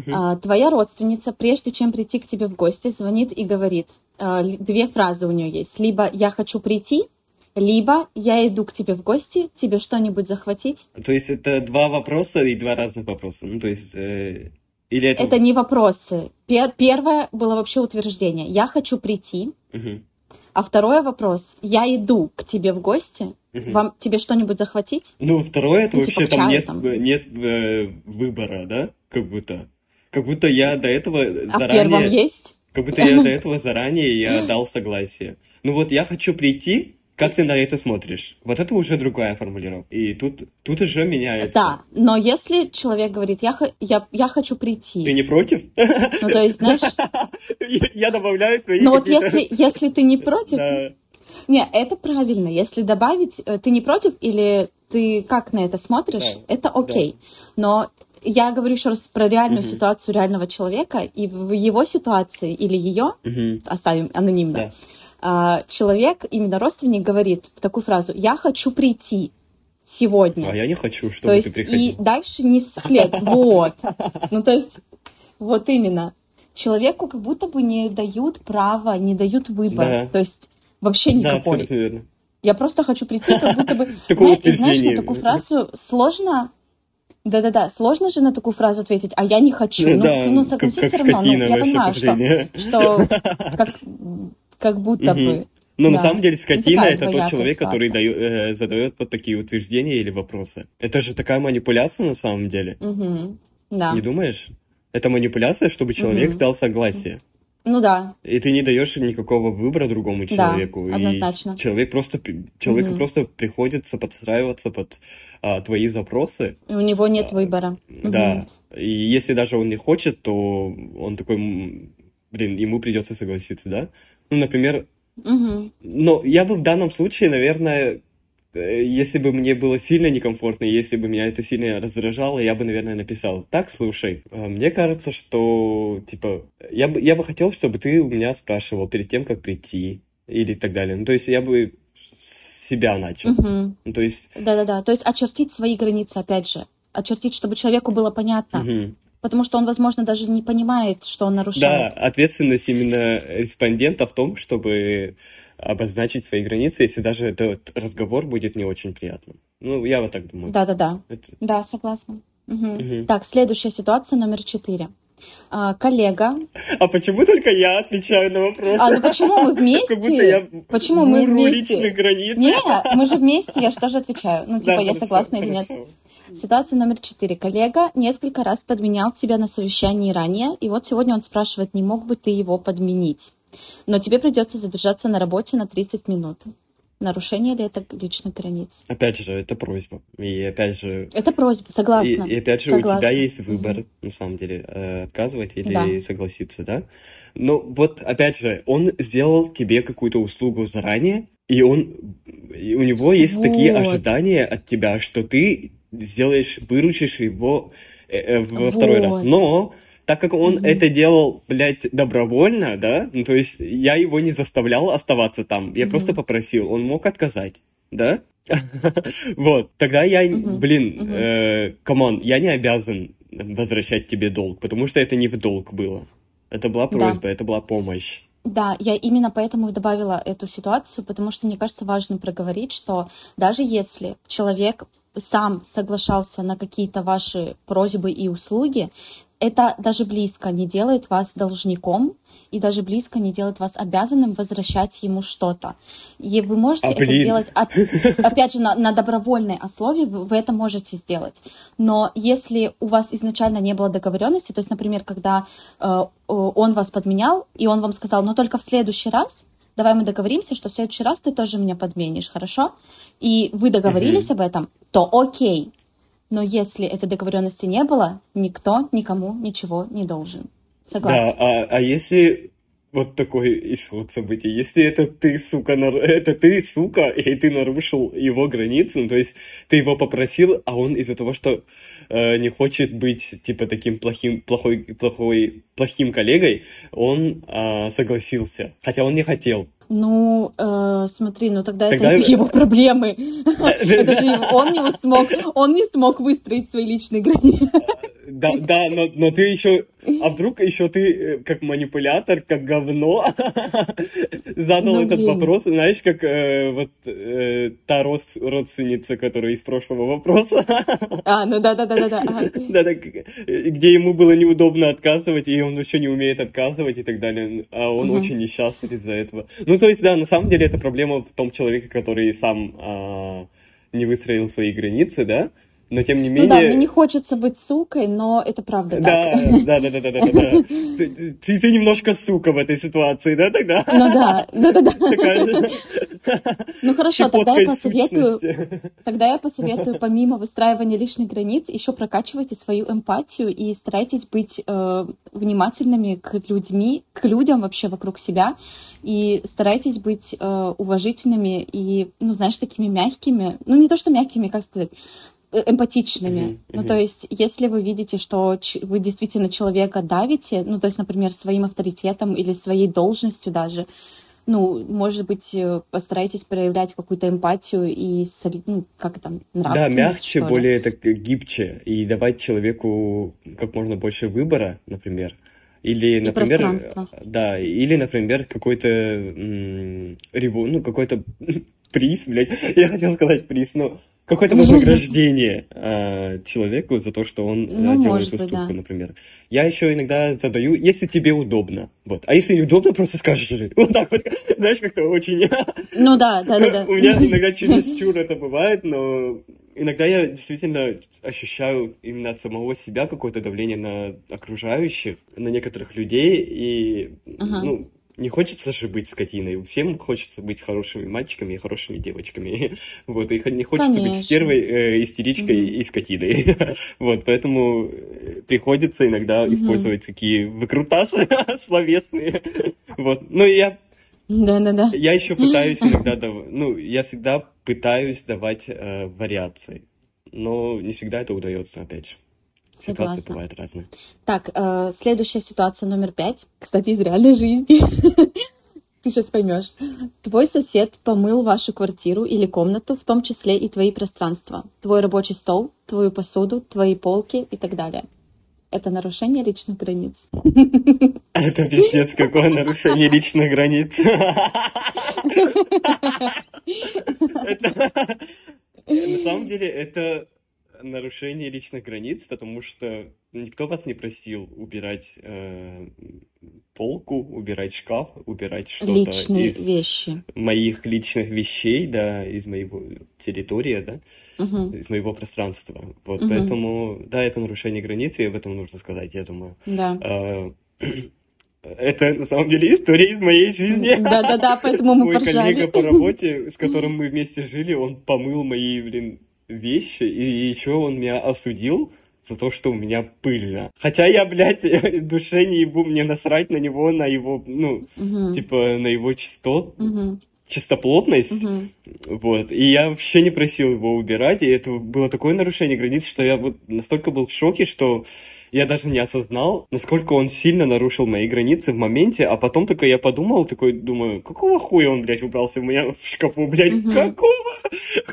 А, твоя родственница, прежде чем прийти к тебе в гости, звонит и говорит, а, две фразы у нее есть. Либо «я хочу прийти», либо «я иду к тебе в гости, тебе что-нибудь захватить?» То есть это два вопроса и два разных вопроса? Ну, то есть... Э, или это... это не вопросы. Пер- первое было вообще утверждение «я хочу прийти», угу. а второй вопрос «я иду к тебе в гости, угу. вам тебе что-нибудь захватить?» Ну, второе, это ну, вообще типа там нет, там. нет э, выбора, да, как будто. Как будто я до этого заранее... А в первом есть? Как будто я до этого заранее я дал согласие. Ну вот я хочу прийти, как ты на это смотришь? Вот это уже другая формулировка. И тут, тут уже меняется. Да, но если человек говорит, я, я, я хочу прийти. Ты не против? Ну, то есть, знаешь... Я добавляю твои Ну, вот если, если ты не против... Не, это правильно. Если добавить, э, ты не против или ты как на это смотришь, это окей. Но я говорю еще раз про реальную uh ситуацию реального человека, и в его ситуации или ее, uh оставим анонимно, да. А, человек, именно родственник, говорит такую фразу «я хочу прийти сегодня». А я не хочу, чтобы то есть, ты приходил. И дальше не след. Вот. Ну, то есть, вот именно. Человеку как будто бы не дают права, не дают выбора. Да. То есть, вообще никакой. Да, верно. Я просто хочу прийти, как будто бы... Знаете, знаешь, на такую фразу сложно да-да-да, сложно же на такую фразу ответить, а я не хочу. Ну, да, ну согласись, все равно. Ну, я понимаю, что, что как, как будто бы. Но да. на самом деле скотина это тот человек, который дает, э, задает вот такие утверждения или вопросы. Это же такая манипуляция на самом деле. Угу. Да. Не думаешь? Это манипуляция, чтобы человек угу. дал согласие. Ну да. И ты не даешь никакого выбора другому человеку. Да, однозначно. И человек просто, человеку угу. просто приходится подстраиваться под а, твои запросы. У него нет а, выбора. Да. Угу. И если даже он не хочет, то он такой, блин, ему придется согласиться, да? Ну, например, Угу. Но я бы в данном случае, наверное, э, если бы мне было сильно некомфортно, если бы меня это сильно раздражало, я бы, наверное, написал, так, слушай, э, мне кажется, что, типа, я бы, я бы хотел, чтобы ты у меня спрашивал перед тем, как прийти, или так далее. Ну, то есть я бы себя начал. Угу. Ну, то есть... Да-да-да, то есть очертить свои границы, опять же. Очертить, чтобы человеку было понятно. Угу потому что он, возможно, даже не понимает, что он нарушает. Да, ответственность именно респондента в том, чтобы обозначить свои границы, если даже этот разговор будет не очень приятным. Ну, я вот так думаю. Да-да-да. Это... Да, согласна. Угу. Угу. Так, следующая ситуация номер четыре. А, коллега. А почему только я отвечаю на вопросы? А, ну почему мы вместе? Как будто я почему мы вместе? личных границ. Нет, мы же вместе, я же тоже отвечаю. Ну, типа, да, я хорошо, согласна или нет. Ситуация номер четыре. Коллега несколько раз подменял тебя на совещании ранее, и вот сегодня он спрашивает, не мог бы ты его подменить. Но тебе придется задержаться на работе на 30 минут. Нарушение ли это личных границ? Опять же, это просьба. И опять же... Это просьба, согласна. И, и опять же, согласна. у тебя есть выбор, угу. на самом деле, э, отказывать или да. согласиться, да? Но вот, опять же, он сделал тебе какую-то услугу заранее, и он... И у него есть вот. такие ожидания от тебя, что ты сделаешь, выручишь его э, э, во вот. второй раз. Но так как он mm-hmm. это делал, блядь, добровольно, да, ну, то есть я его не заставлял оставаться там, я mm-hmm. просто попросил, он мог отказать, да? вот, тогда я, блин, come on, я не обязан возвращать тебе долг, потому что это не в долг было. Это была просьба, это была помощь. Да, я именно поэтому и добавила эту ситуацию, потому что мне кажется важно проговорить, что даже если человек сам соглашался на какие-то ваши просьбы и услуги, это даже близко не делает вас должником и даже близко не делает вас обязанным возвращать ему что-то. И вы можете а, это блин. сделать, опять же, на, на добровольной основе вы, вы это можете сделать. Но если у вас изначально не было договоренности, то есть, например, когда э, он вас подменял, и он вам сказал, но только в следующий раз, давай мы договоримся, что в следующий раз ты тоже меня подменишь, хорошо? И вы договорились Мгм. об этом, то окей. Но если этой договоренности не было, никто никому ничего не должен. Согласна. Да, а, а если вот такой исход событий. Если это ты, сука, нар... это ты, сука, и ты нарушил его границы, ну, то есть ты его попросил, а он из-за того, что э, не хочет быть, типа, таким плохим, плохой, плохой, плохим коллегой, он э, согласился, хотя он не хотел. Ну, э, смотри, ну тогда, тогда это его проблемы. Это же он не смог, он не смог выстроить свои личные границы. Да, да, но, но ты еще... А вдруг еще ты, э, как манипулятор, как говно, задал ну, этот блин. вопрос, знаешь, как э, вот э, та рос, родственница, которая из прошлого вопроса. А, ну да-да-да-да-да. Да, да, где ему было неудобно отказывать, и он еще не умеет отказывать и так далее, а он угу. очень несчастлив из-за этого. Ну, то есть, да, на самом деле это проблема в том человеке, который сам а, не выстроил свои границы, да, но тем не менее... Ну да, мне не хочется быть сукой, но это правда да, так. Да, да, да, да, да, да. Ты, ты, ты немножко сука в этой ситуации, да, тогда? Ну да, да, да, да. Ну хорошо, тогда я посоветую, тогда я посоветую, помимо выстраивания лишних границ, еще прокачивайте свою эмпатию и старайтесь быть э, внимательными к людьми, к людям вообще вокруг себя, и старайтесь быть э, уважительными и, ну, знаешь, такими мягкими, ну не то что мягкими, как сказать, эмпатичными. Uh-huh, uh-huh. Ну, то есть, если вы видите, что вы действительно человека давите, ну, то есть, например, своим авторитетом или своей должностью даже, ну, может быть, э, постарайтесь проявлять какую-то эмпатию и, ну, как там, нравственность, Да, мягче, более так гибче, и давать человеку как можно больше выбора, например. Или, например, да, или, например, какой-то м- ну, какой-то приз, блядь, я хотел сказать приз, но какое-то вознаграждение э, человеку за то, что он э, ну, делает уступку, да. например. Я еще иногда задаю, если тебе удобно. Вот. А если неудобно, просто скажешь же. Вот так вот. Знаешь, как-то очень... Ну да, да, да, да. У меня иногда чересчур это бывает, но иногда я действительно ощущаю именно от самого себя какое-то давление на окружающих, на некоторых людей, и, ага. ну, не хочется же быть скотиной. Всем хочется быть хорошими мальчиками и хорошими девочками. Вот, и не хочется Конечно. быть стервой, э, истеричкой mm и скотиной. вот, поэтому э, приходится иногда mm использовать такие выкрутасы словесные. вот, но я да-да-да. Я еще пытаюсь иногда, ну, я всегда пытаюсь давать э, вариации, но не всегда это удается, опять же. Ситуации бывают разные. Так, э, следующая ситуация номер пять. Кстати, из реальной жизни. Ты сейчас поймешь. Твой сосед помыл вашу квартиру или комнату, в том числе и твои пространства. Твой рабочий стол, твою посуду, твои полки и так далее. Это нарушение личных границ. Это пиздец, какое нарушение личных границ. На самом деле, это нарушение личных границ, потому что никто вас не просил убирать э, полку, убирать шкаф, убирать что-то Личные из вещи. моих личных вещей, да, из моего территории, да, угу. из моего пространства. Вот, угу. поэтому, да, это нарушение границ, и об этом нужно сказать, я думаю. Да. А, это на самом деле история из моей жизни. Да-да-да, поэтому мы Мой коллега по работе, с которым мы вместе жили, он помыл мои, блин, вещи, и еще он меня осудил за то, что у меня пыльно. Хотя я, блядь, душе не ебу, мне насрать на него, на его, ну, угу. типа, на его чистот, угу. чистоплотность. Угу. Вот. И я вообще не просил его убирать, и это было такое нарушение границ, что я вот настолько был в шоке, что я даже не осознал, насколько он сильно нарушил мои границы в моменте, а потом только я подумал, такой, думаю, какого хуя он, блядь, убрался у меня в шкафу, блядь, угу. какого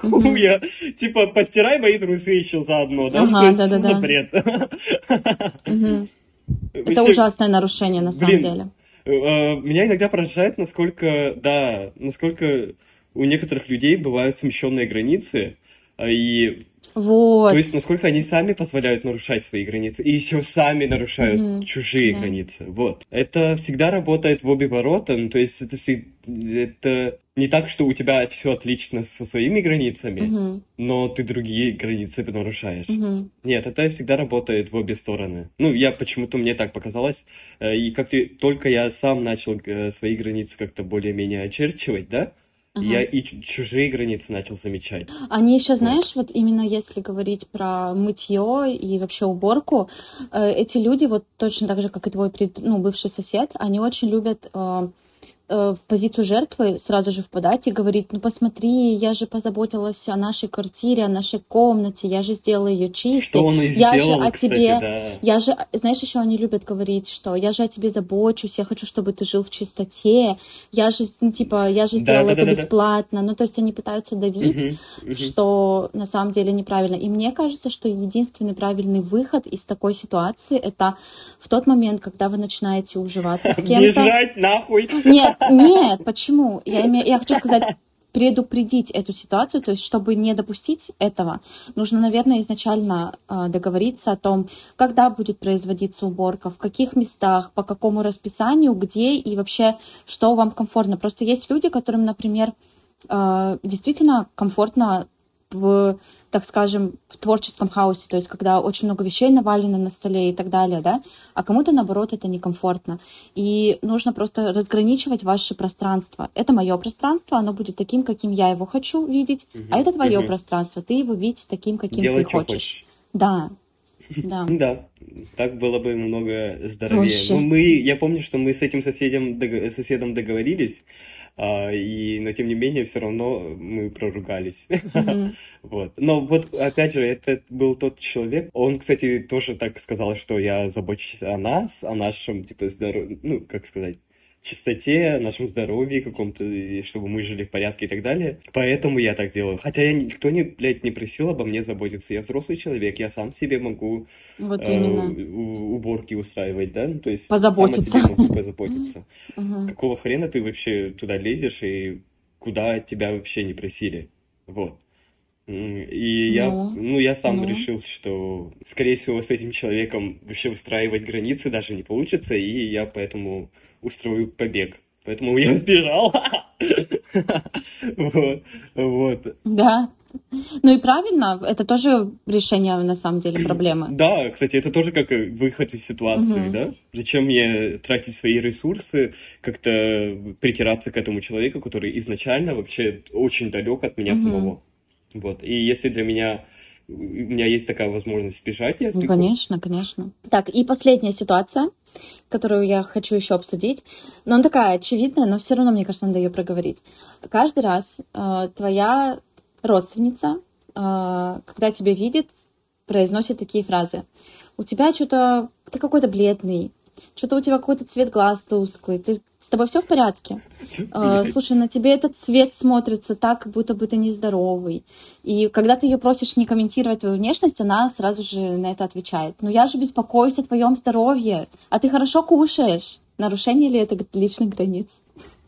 угу. хуя? Типа, постирай мои трусы еще заодно, да? Ага, да, да, да. бред? Угу. Это ужасное нарушение, на самом блин, деле. Э, меня иногда поражает, насколько, да, насколько у некоторых людей бывают смещенные границы, а, и вот. То есть, насколько они сами позволяют нарушать свои границы, и еще сами нарушают mm-hmm. чужие да. границы. Вот. Это всегда работает в обе ворота. Ну, то есть, это, это не так, что у тебя все отлично со своими границами, mm-hmm. но ты другие границы нарушаешь. Mm-hmm. Нет, это всегда работает в обе стороны. Ну, я почему-то мне так показалось. Э, и как только я сам начал э, свои границы как-то более-менее очерчивать, да, Ага. Я и чужие границы начал замечать. Они еще, знаешь, вот. вот именно если говорить про мытье и вообще уборку, э, эти люди, вот точно так же, как и твой ну, бывший сосед, они очень любят Э, в позицию жертвы сразу же впадать и говорить, ну посмотри, я же позаботилась о нашей квартире, о нашей комнате, я же сделала ее чистой. Что он и я сделал, же о кстати, тебе, да. я же, знаешь, еще они любят говорить, что я же о тебе забочусь, я хочу, чтобы ты жил в чистоте, я же, ну типа, я же сделала да, да, это да, бесплатно. Ну то есть они пытаются давить, угу, угу. что на самом деле неправильно. И мне кажется, что единственный правильный выход из такой ситуации это в тот момент, когда вы начинаете уживаться с кем-то. Бежать нахуй. Нет, нет, почему? Я, имею, я хочу сказать, предупредить эту ситуацию, то есть чтобы не допустить этого, нужно, наверное, изначально э, договориться о том, когда будет производиться уборка, в каких местах, по какому расписанию, где и вообще, что вам комфортно. Просто есть люди, которым, например, э, действительно комфортно в так скажем, в творческом хаосе, то есть когда очень много вещей навалено на столе и так далее, да, а кому-то, наоборот, это некомфортно. И нужно просто разграничивать ваше пространство. Это мое пространство, оно будет таким, каким я его хочу видеть, угу, а это твое угу. пространство, ты его видишь таким, каким Делай, ты хочешь. хочешь. Да. Да. да, так было бы намного здоровее. Ну, мы, я помню, что мы с этим соседом, соседом договорились, а, и, но тем не менее, все равно мы проругались. Mm-hmm. вот. Но вот, опять же, это был тот человек, он, кстати, тоже так сказал, что я забочусь о нас, о нашем, типа, здоровье, ну, как сказать, чистоте, нашем здоровье каком-то, чтобы мы жили в порядке и так далее. Поэтому я так делаю. Хотя я никто не, блядь, не просил обо мне заботиться. Я взрослый человек, я сам себе могу вот э, уборки устраивать, да? Ну, то есть позаботиться. Сам о себе могу позаботиться. Какого хрена ты вообще туда лезешь и куда тебя вообще не просили? Вот. И я, ну, ну, я сам ну. решил, что, скорее всего, с этим человеком вообще устраивать границы даже не получится, и я поэтому устрою побег. Поэтому я сбежал. Вот. Вот. Да. Ну и правильно, это тоже решение, на самом деле, проблемы. Да, кстати, это тоже как выход из ситуации, угу. да? Зачем мне тратить свои ресурсы, как-то притираться к этому человеку, который изначально вообще очень далек от меня угу. самого. Вот. И если для меня у меня есть такая возможность сбежать, я сбегу. Ну, конечно, конечно. Так, и последняя ситуация, которую я хочу еще обсудить. Но она такая очевидная, но все равно, мне кажется, надо ее проговорить. Каждый раз э, твоя родственница, э, когда тебя видит, произносит такие фразы. У тебя что-то, ты какой-то бледный, что-то у тебя какой-то цвет глаз тусклый, ты, с тобой все в порядке? Uh, слушай, на тебе этот цвет смотрится так, как будто бы ты нездоровый. И когда ты ее просишь не комментировать твою внешность, она сразу же на это отвечает. Ну я же беспокоюсь о твоем здоровье, а ты хорошо кушаешь. Нарушение ли это личных границ?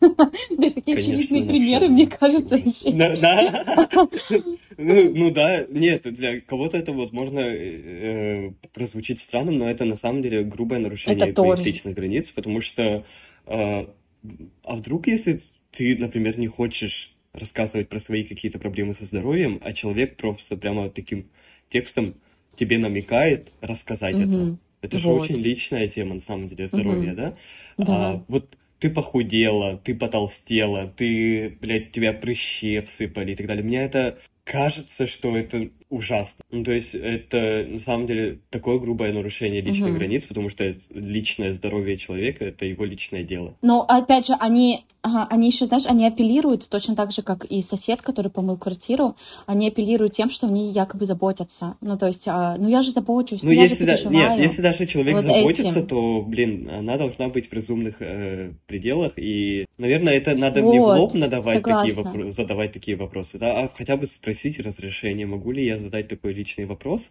Да, такие очевидные примеры, мне кажется. Да, ну, ну да, нет, для кого-то это, возможно, э, прозвучит странным, но это на самом деле грубое нарушение личных границ, потому что э, а вдруг, если ты, например, не хочешь рассказывать про свои какие-то проблемы со здоровьем, а человек просто прямо таким текстом тебе намекает рассказать угу. это. Это же очень личная тема, на самом деле, здоровья, угу. да? Да. А, вот ты похудела, ты потолстела, ты, блядь, тебя прыщи обсыпали и так далее. Мне это кажется, что это ужасно. Ну, то есть это на самом деле такое грубое нарушение личных угу. границ, потому что личное здоровье человека это его личное дело. Но опять же, они Ага, они еще, знаешь, они апеллируют точно так же, как и сосед, который помыл квартиру, они апеллируют тем, что они якобы заботятся. Ну, то есть, а, ну я же забочусь, ну, ну если я же да, Нет, если даже человек вот заботится, этим. то, блин, она должна быть в разумных э, пределах, и, наверное, это надо вот, не в лоб надавать такие вопро- задавать такие вопросы, да, а хотя бы спросить разрешение, могу ли я задать такой личный вопрос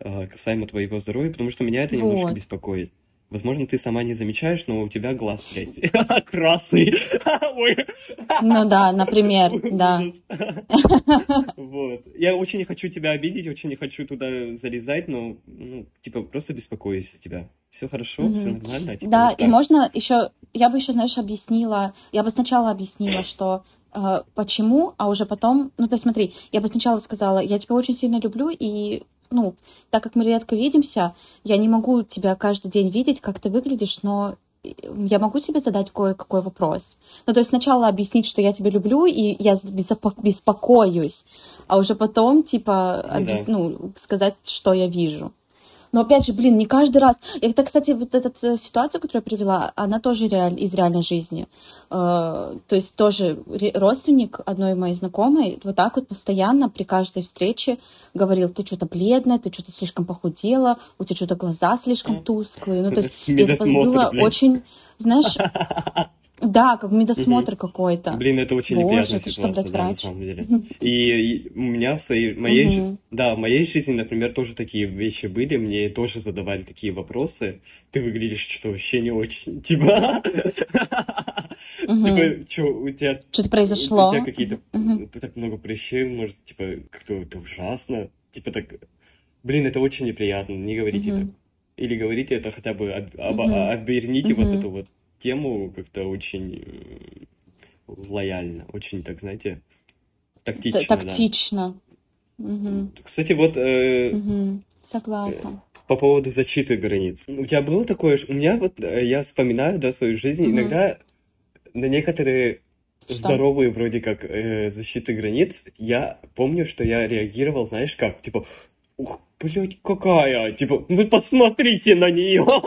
э, касаемо твоего здоровья, потому что меня это вот. немножко беспокоит. Возможно, ты сама не замечаешь, но у тебя глаз, блядь, красный. Ну да, например, да. Вот. Я очень не хочу тебя обидеть, очень не хочу туда залезать, но, ну, типа, просто беспокоюсь за тебя. Все хорошо, mm-hmm. все нормально. Типа, да, и можно еще, я бы еще, знаешь, объяснила, я бы сначала объяснила, что почему, а уже потом, ну, то есть смотри, я бы сначала сказала, я тебя очень сильно люблю, и ну, так как мы редко видимся, я не могу тебя каждый день видеть, как ты выглядишь, но я могу себе задать кое-какой вопрос? Ну, то есть сначала объяснить, что я тебя люблю, и я беспокоюсь, а уже потом, типа, объяс... да. ну, сказать, что я вижу. Но опять же, блин, не каждый раз. Это, кстати, вот эта ситуация, которую я привела, она тоже реаль... из реальной жизни. Э, то есть тоже родственник одной моей знакомой вот так вот постоянно при каждой встрече говорил, ты что-то бледная, ты что-то слишком похудела, у тебя что-то глаза слишком тусклые. Ну, то есть это было очень, знаешь, Да, как медосмотр угу. какой-то. Блин, это очень Боже, неприятная ситуация, да, на самом деле. И, и у меня в своей, моей, угу. да, в моей жизни, например, тоже такие вещи были, мне тоже задавали такие вопросы. Ты выглядишь что-то вообще не очень, типа, типа, что у тебя... Что-то произошло. У тебя какие-то, так много прыщей, может, типа, как-то это ужасно. Типа так, блин, это очень неприятно, не говорите так. Или говорите это хотя бы, об, оберните вот эту вот тему как-то очень э, лояльно, очень так, знаете, тактично. Тактично. Да. Угу. Кстати, вот... Э, угу. Согласна. Э, по поводу защиты границ. У тебя было такое... У меня вот, э, я вспоминаю, да, свою жизнь, угу. иногда на некоторые что? здоровые вроде как э, защиты границ, я помню, что я реагировал, знаешь как, типа, ух, блядь, какая? Типа, вы посмотрите на нее.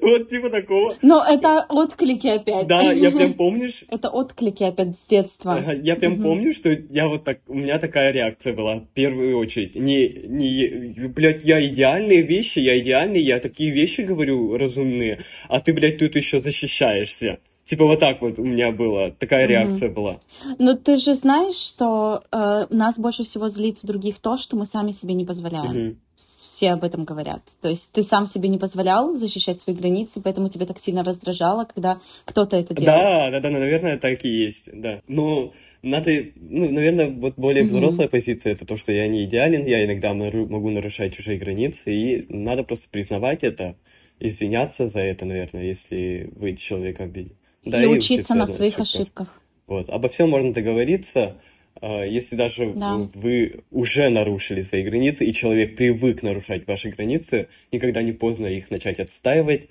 Вот типа такого. Но это отклики опять. Да, я прям помнишь. Это отклики опять с детства. Я прям помню, что я вот так, у меня такая реакция была в первую очередь. Не, не, блядь, я идеальные вещи, я идеальный, я такие вещи говорю разумные, а ты, блядь, тут еще защищаешься. Типа вот так вот у меня было, такая реакция mm-hmm. была. Но ты же знаешь, что э, нас больше всего злит в других то, что мы сами себе не позволяем. Mm-hmm. Все об этом говорят. То есть ты сам себе не позволял защищать свои границы, поэтому тебя так сильно раздражало, когда кто-то это делал. Да, да, да, наверное, так и есть, да. Но надо, ну, наверное, вот более взрослая mm-hmm. позиция это то, что я не идеален, я иногда могу нарушать чужие границы, и надо просто признавать это, извиняться за это, наверное, если вы человека обидели. Да, и, и учиться на своих ошибках. Вот. Обо всем можно договориться, а, если даже да. вы уже нарушили свои границы, и человек привык нарушать ваши границы, никогда не поздно их начать отстаивать.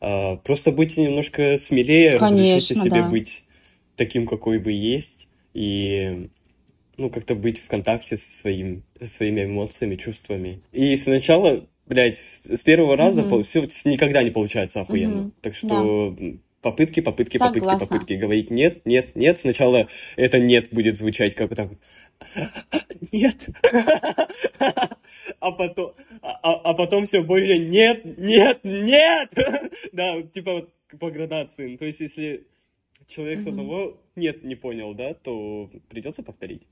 А, просто будьте немножко смелее, Конечно, разрешите себе да. быть таким, какой вы есть, и ну, как-то быть в контакте со, своим, со своими эмоциями, чувствами. И сначала, блядь, с, первого раза mm-hmm. все никогда не получается охуенно. Mm-hmm. Так что да попытки, попытки, Согласна. попытки, попытки. Говорить нет, нет, нет. Сначала это нет будет звучать как так нет. А потом, а, а потом все больше нет, нет, нет. Да, типа вот по градации. То есть, если человек с одного нет не понял, да, то придется повторить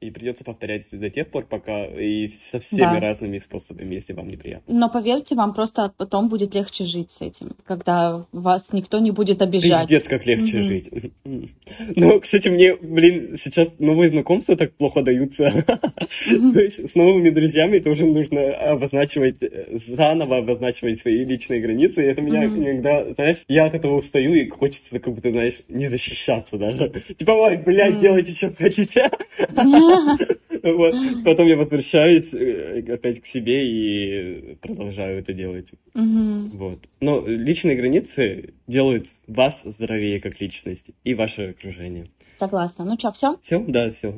и придется повторять до тех пор, пока и со всеми да. разными способами, если вам неприятно. Но поверьте, вам просто потом будет легче жить с этим, когда вас никто не будет обижать. Пиздец, как легче угу. жить. Ну, кстати, мне, блин, сейчас новые знакомства так плохо даются. То есть с новыми друзьями тоже нужно обозначивать, заново обозначивать свои личные границы, и это меня иногда, знаешь, я от этого устаю, и хочется как будто, знаешь, не защищаться даже. Типа, ой, блядь, делайте, что хотите. Вот. Потом я возвращаюсь э, опять к себе и продолжаю это делать. Вот. Но личные границы делают вас здоровее как личность и ваше окружение. Согласна. Ну что, все? Все? Да, все.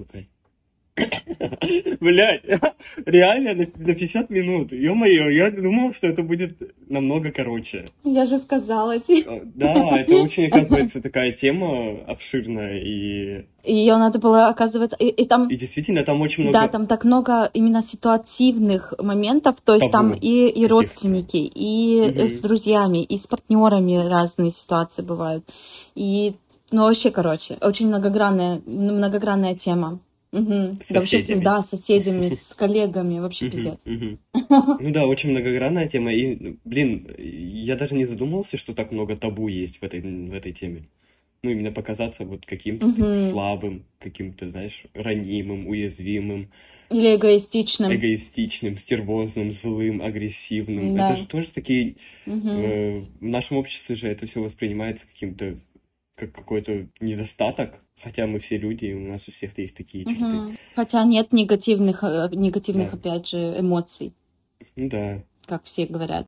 Блять, реально на, на 50 минут. Ё-моё, я думал, что это будет намного короче. Я же сказала тебе. Да, это очень, оказывается, такая тема обширная и... Ее надо было, оказывается, и, и там... И действительно, там очень много... Да, там так много именно ситуативных моментов, то есть Табу. там и, и родственники, и угу. с друзьями, и с партнерами разные ситуации бывают. И, ну, вообще, короче, очень многогранная, многогранная тема. Угу. Да, вообще, да, с соседями, с коллегами, вообще пиздец. Ну да, очень многогранная тема. И, блин, я даже не задумывался, что так много табу есть в этой, в этой теме. Ну, именно показаться вот каким-то слабым, каким-то, знаешь, ранимым, уязвимым. Или эгоистичным. Эгоистичным, стервозным, злым, агрессивным. Да. Это же тоже такие... Угу. Э, в нашем обществе же это все воспринимается каким-то как какой-то недостаток, хотя мы все люди, и у нас у всех есть такие черты. Угу. Хотя нет негативных, э, негативных да. опять же, эмоций. Ну да. Как все говорят.